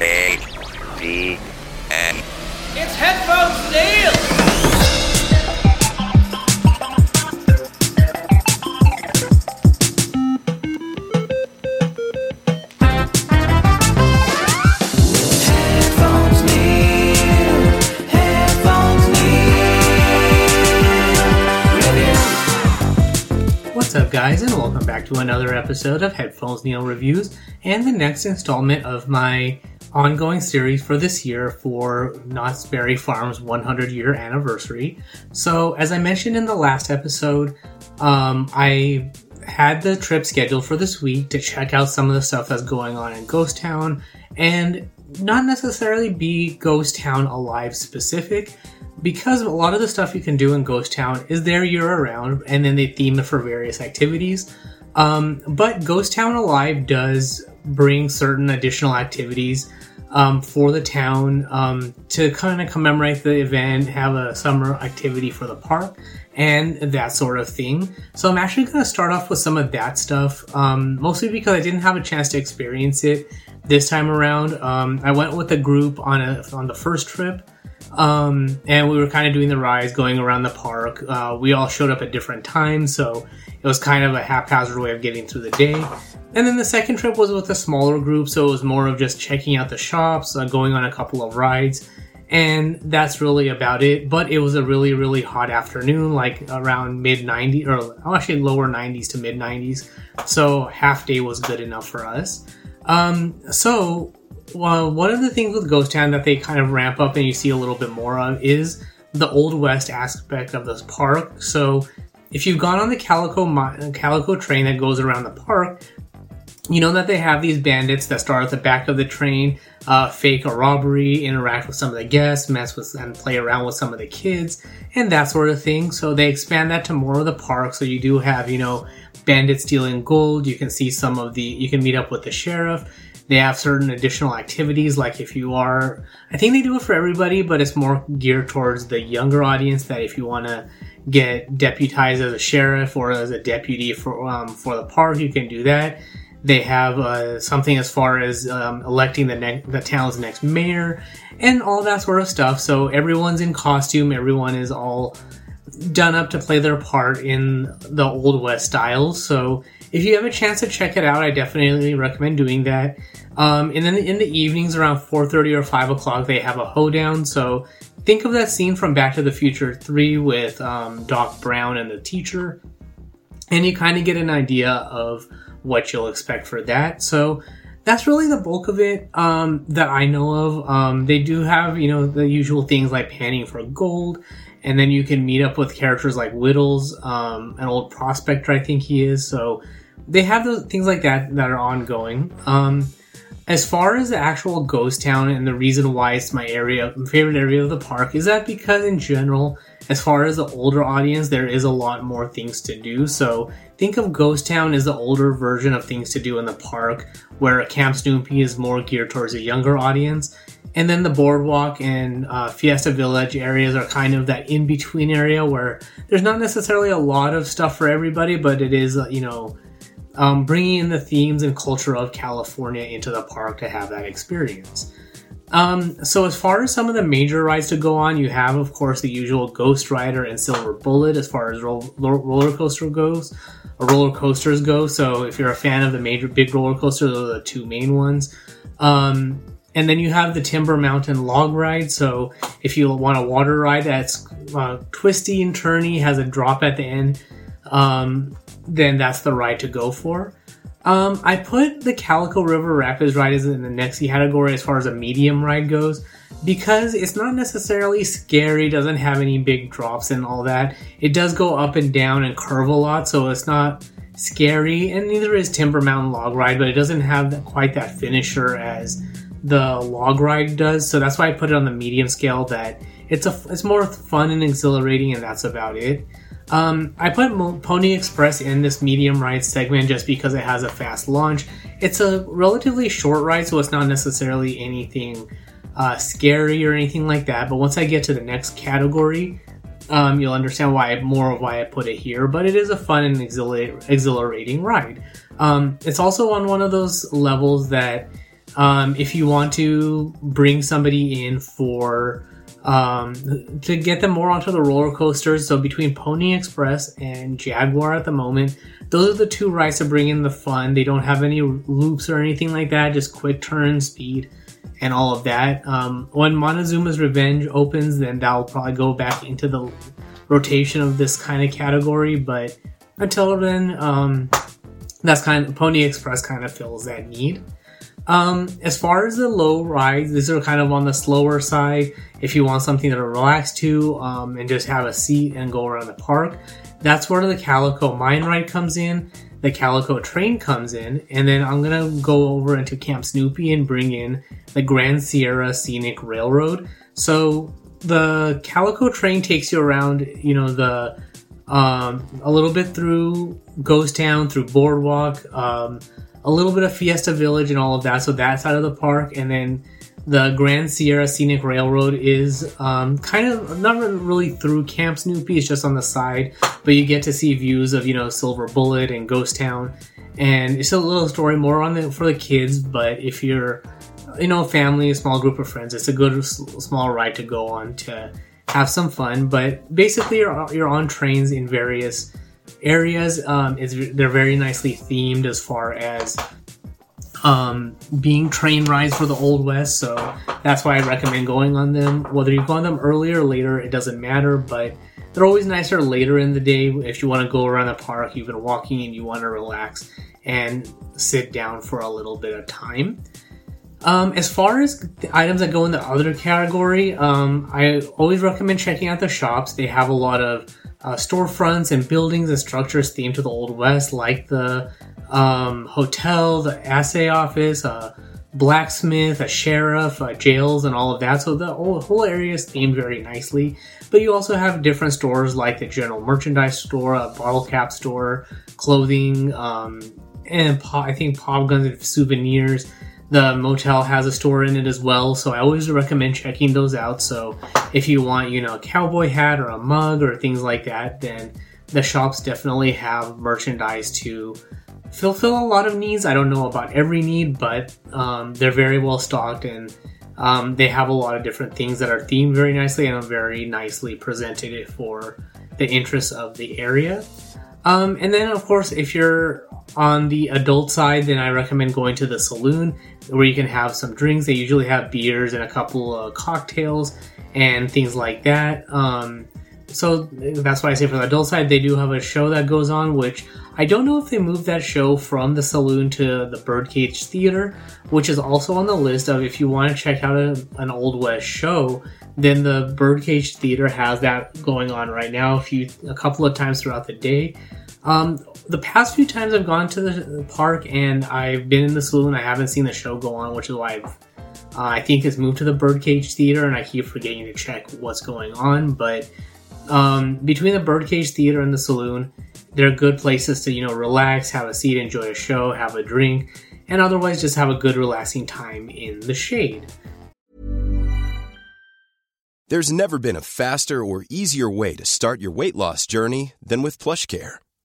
It's! Headphones Neil. What's up, guys, and welcome back to another episode of Headphones Neil Reviews and the next installment of my ongoing series for this year for Knott's Berry Farm's 100 year anniversary. So, as I mentioned in the last episode, um, I had the trip scheduled for this week to check out some of the stuff that's going on in Ghost Town and not necessarily be Ghost Town Alive specific because a lot of the stuff you can do in Ghost Town is there year around and then they theme it for various activities. Um, but Ghost Town Alive does bring certain additional activities um, for the town um, to kind of commemorate the event, have a summer activity for the park, and that sort of thing. So I'm actually going to start off with some of that stuff, um, mostly because I didn't have a chance to experience it this time around. Um, I went with a group on a on the first trip. Um, and we were kind of doing the rides, going around the park. Uh, we all showed up at different times, so it was kind of a haphazard way of getting through the day. And then the second trip was with a smaller group, so it was more of just checking out the shops, uh, going on a couple of rides, and that's really about it. But it was a really, really hot afternoon, like around mid 90s, or actually lower 90s to mid 90s, so half day was good enough for us. Um, so, well, one of the things with Ghost Town that they kind of ramp up and you see a little bit more of is the Old West aspect of this park. So, if you've gone on the Calico Calico train that goes around the park, you know that they have these bandits that start at the back of the train, uh, fake a robbery, interact with some of the guests, mess with and play around with some of the kids, and that sort of thing. So they expand that to more of the park. So you do have, you know, bandits stealing gold. You can see some of the, you can meet up with the sheriff. They have certain additional activities, like if you are, I think they do it for everybody, but it's more geared towards the younger audience. That if you want to get deputized as a sheriff or as a deputy for um, for the park, you can do that. They have uh, something as far as um, electing the ne- the town's next mayor and all that sort of stuff. So everyone's in costume. Everyone is all done up to play their part in the old west style. So if you have a chance to check it out, I definitely recommend doing that. Um, and then in the evenings around 4:30 or 5 o'clock, they have a hoedown. So think of that scene from Back to the Future 3 with um, Doc Brown and the teacher, and you kind of get an idea of what you'll expect for that. So that's really the bulk of it um, that I know of. Um, they do have, you know, the usual things like panning for gold, and then you can meet up with characters like Whittles, um, an old prospector, I think he is. So they have those things like that that are ongoing. Um, as far as the actual ghost town and the reason why it's my area, my favorite area of the park, is that because in general, as far as the older audience, there is a lot more things to do. So think of Ghost Town as the older version of things to do in the park, where Camp Snoopy is more geared towards a younger audience. And then the boardwalk and uh, Fiesta Village areas are kind of that in between area where there's not necessarily a lot of stuff for everybody, but it is, uh, you know, um, bringing in the themes and culture of California into the park to have that experience. Um, so as far as some of the major rides to go on, you have of course the usual Ghost Rider and Silver Bullet as far as ro- ro- roller coaster goes, or roller coasters go. So if you're a fan of the major big roller coasters, those are the two main ones. Um, and then you have the Timber Mountain log ride. So if you want a water ride that's uh, twisty and turny, has a drop at the end, um, then that's the ride to go for. Um, I put the Calico River Rapids ride as in the next category as far as a medium ride goes because it's not necessarily scary, doesn't have any big drops and all that. It does go up and down and curve a lot, so it's not scary, and neither is Timber Mountain Log Ride, but it doesn't have quite that finisher as the log ride does. So that's why I put it on the medium scale. That it's a it's more fun and exhilarating, and that's about it. Um, I put Pony Express in this medium ride segment just because it has a fast launch. It's a relatively short ride, so it's not necessarily anything uh, scary or anything like that. But once I get to the next category, um, you'll understand why more of why I put it here. But it is a fun and exhilar- exhilarating ride. Um, it's also on one of those levels that um, if you want to bring somebody in for um, to get them more onto the roller coasters. So between Pony Express and Jaguar at the moment, those are the two rides to bring in the fun. They don't have any loops or anything like that, just quick turn speed and all of that. Um, when Montezuma's Revenge opens, then that'll probably go back into the rotation of this kind of category. But until then, um, that's kind of Pony Express kind of fills that need. Um, as far as the low rides, these are kind of on the slower side. If you want something to relax to um, and just have a seat and go around the park, that's where the Calico Mine Ride comes in. The Calico Train comes in, and then I'm gonna go over into Camp Snoopy and bring in the Grand Sierra Scenic Railroad. So the Calico Train takes you around, you know, the um, a little bit through Ghost Town, through Boardwalk. Um, a little bit of Fiesta Village and all of that. So that side of the park, and then the Grand Sierra Scenic Railroad is um, kind of not really through Camp Snoopy. It's just on the side, but you get to see views of you know Silver Bullet and Ghost Town, and it's a little story more on the for the kids. But if you're you know family, a small group of friends, it's a good small ride to go on to have some fun. But basically, you're you're on trains in various areas. Um, it's, they're very nicely themed as far as um, being train rides for the Old West. So that's why I recommend going on them. Whether you go on them earlier or later, it doesn't matter. But they're always nicer later in the day if you want to go around the park. You've been walking and you want to relax and sit down for a little bit of time. Um, as far as the items that go in the other category, um, I always recommend checking out the shops. They have a lot of uh, storefronts and buildings and structures themed to the Old West, like the um, hotel, the assay office, a blacksmith, a sheriff, uh, jails, and all of that. So the whole, whole area is themed very nicely. But you also have different stores like the general merchandise store, a bottle cap store, clothing, um, and po- I think pop guns and souvenirs. The motel has a store in it as well, so I always recommend checking those out. So if you want, you know, a cowboy hat or a mug or things like that, then the shops definitely have merchandise to fulfill a lot of needs. I don't know about every need, but um, they're very well stocked and um, they have a lot of different things that are themed very nicely and are very nicely presented for the interests of the area. Um, and then, of course, if you're on the adult side, then I recommend going to the saloon where you can have some drinks. They usually have beers and a couple of cocktails and things like that. Um, so that's why I say for the adult side, they do have a show that goes on, which I don't know if they moved that show from the saloon to the Birdcage Theater, which is also on the list of if you want to check out a, an Old West show, then the Birdcage Theater has that going on right now a few a couple of times throughout the day. Um, the past few times I've gone to the park and I've been in the saloon, I haven't seen the show go on, which is why I've, uh, I think it's moved to the Birdcage Theater, and I keep forgetting to check what's going on. But um, between the Birdcage Theater and the saloon, they're good places to you know relax, have a seat, enjoy a show, have a drink, and otherwise just have a good relaxing time in the shade. There's never been a faster or easier way to start your weight loss journey than with PlushCare.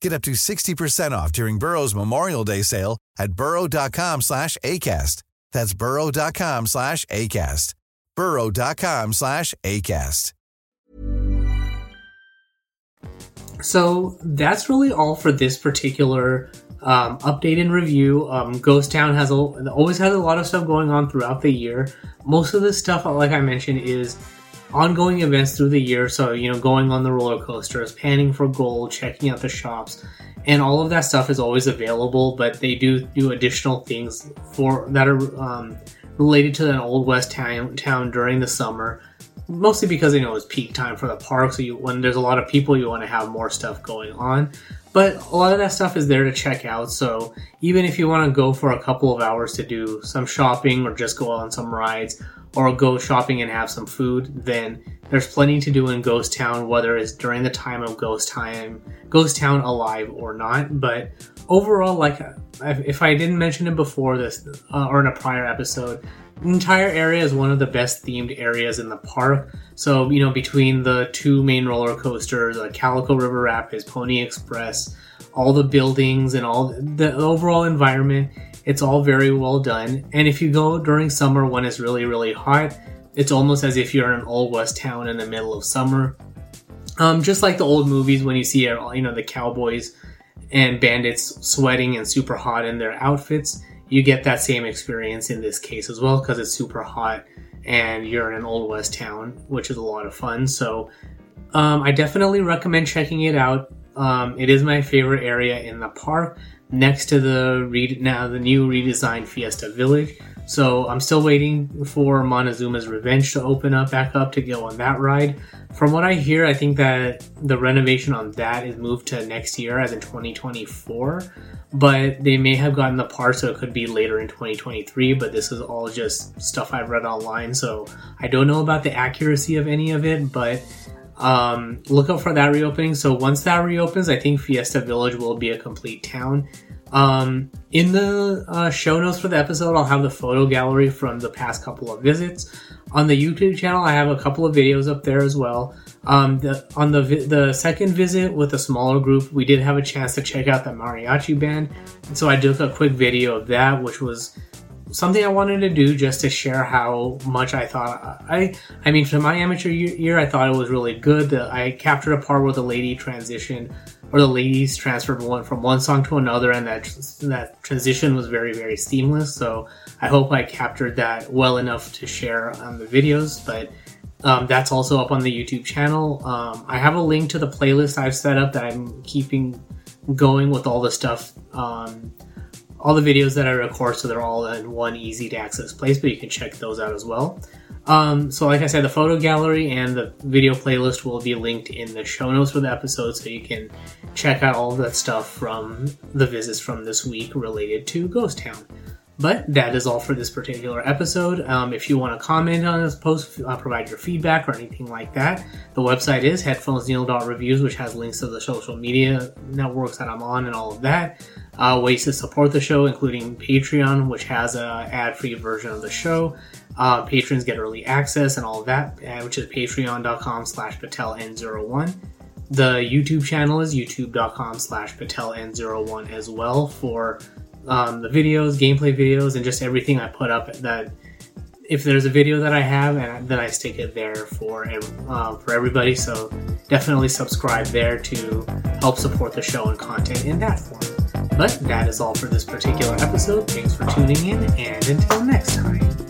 Get up to 60% off during Burrow's Memorial Day sale at burrow.com slash ACAST. That's burrow.com slash ACAST. burrow.com slash ACAST. So that's really all for this particular um, update and review. Um, Ghost Town has a, always has a lot of stuff going on throughout the year. Most of this stuff, like I mentioned, is ongoing events through the year. So you know, going on the roller coasters, panning for gold, checking out the shops, and all of that stuff is always available. But they do do additional things for that are um, related to that old west town town during the summer mostly because you know it's peak time for the park. So you, when there's a lot of people, you want to have more stuff going on. But a lot of that stuff is there to check out. So even if you want to go for a couple of hours to do some shopping or just go on some rides or go shopping and have some food, then there's plenty to do in Ghost Town, whether it's during the time of Ghost Time, Ghost Town alive or not. But overall, like if I didn't mention it before this uh, or in a prior episode, entire area is one of the best themed areas in the park. So, you know, between the two main roller coasters, uh, Calico River Rapids, Pony Express, all the buildings and all the overall environment, it's all very well done. And if you go during summer when it's really, really hot, it's almost as if you're in an old west town in the middle of summer. Um, just like the old movies when you see, uh, you know, the cowboys and bandits sweating and super hot in their outfits you get that same experience in this case as well because it's super hot and you're in an old west town, which is a lot of fun. So um, I definitely recommend checking it out. Um, it is my favorite area in the park, next to the re- now the new redesigned Fiesta Village. So I'm still waiting for Montezuma's Revenge to open up back up to go on that ride. From what I hear, I think that the renovation on that is moved to next year, as in 2024. But they may have gotten the part, so it could be later in 2023. But this is all just stuff I've read online, so I don't know about the accuracy of any of it. But um, look out for that reopening. So once that reopens, I think Fiesta Village will be a complete town. Um, in the uh, show notes for the episode, I'll have the photo gallery from the past couple of visits. On the YouTube channel, I have a couple of videos up there as well. Um, the, on the vi- the second visit with a smaller group, we did have a chance to check out the mariachi band, and so I took a quick video of that, which was something I wanted to do just to share how much I thought I I mean for my amateur year I thought it was really good. I captured a part where the lady transitioned or the ladies transferred one from one song to another and that that transition was very very seamless. So I hope I captured that well enough to share on the videos, but um, that's also up on the YouTube channel. Um, I have a link to the playlist I've set up that I'm keeping going with all the stuff um, all the videos that I record, so they're all in one easy to access place, but you can check those out as well. Um, so, like I said, the photo gallery and the video playlist will be linked in the show notes for the episode, so you can check out all of that stuff from the visits from this week related to Ghost Town. But that is all for this particular episode. Um, if you want to comment on this post, uh, provide your feedback or anything like that, the website is headphonesneil.reviews, which has links to the social media networks that I'm on and all of that. Uh, ways to support the show, including Patreon, which has a ad-free version of the show. Uh, patrons get early access and all of that, uh, which is patreon.com slash pateln01. The YouTube channel is youtube.com slash pateln01 as well for um, the videos, gameplay videos, and just everything I put up. That if there's a video that I have, and then I stick it there for uh, for everybody. So definitely subscribe there to help support the show and content in that form. But that is all for this particular episode. Thanks for tuning in, and until next time.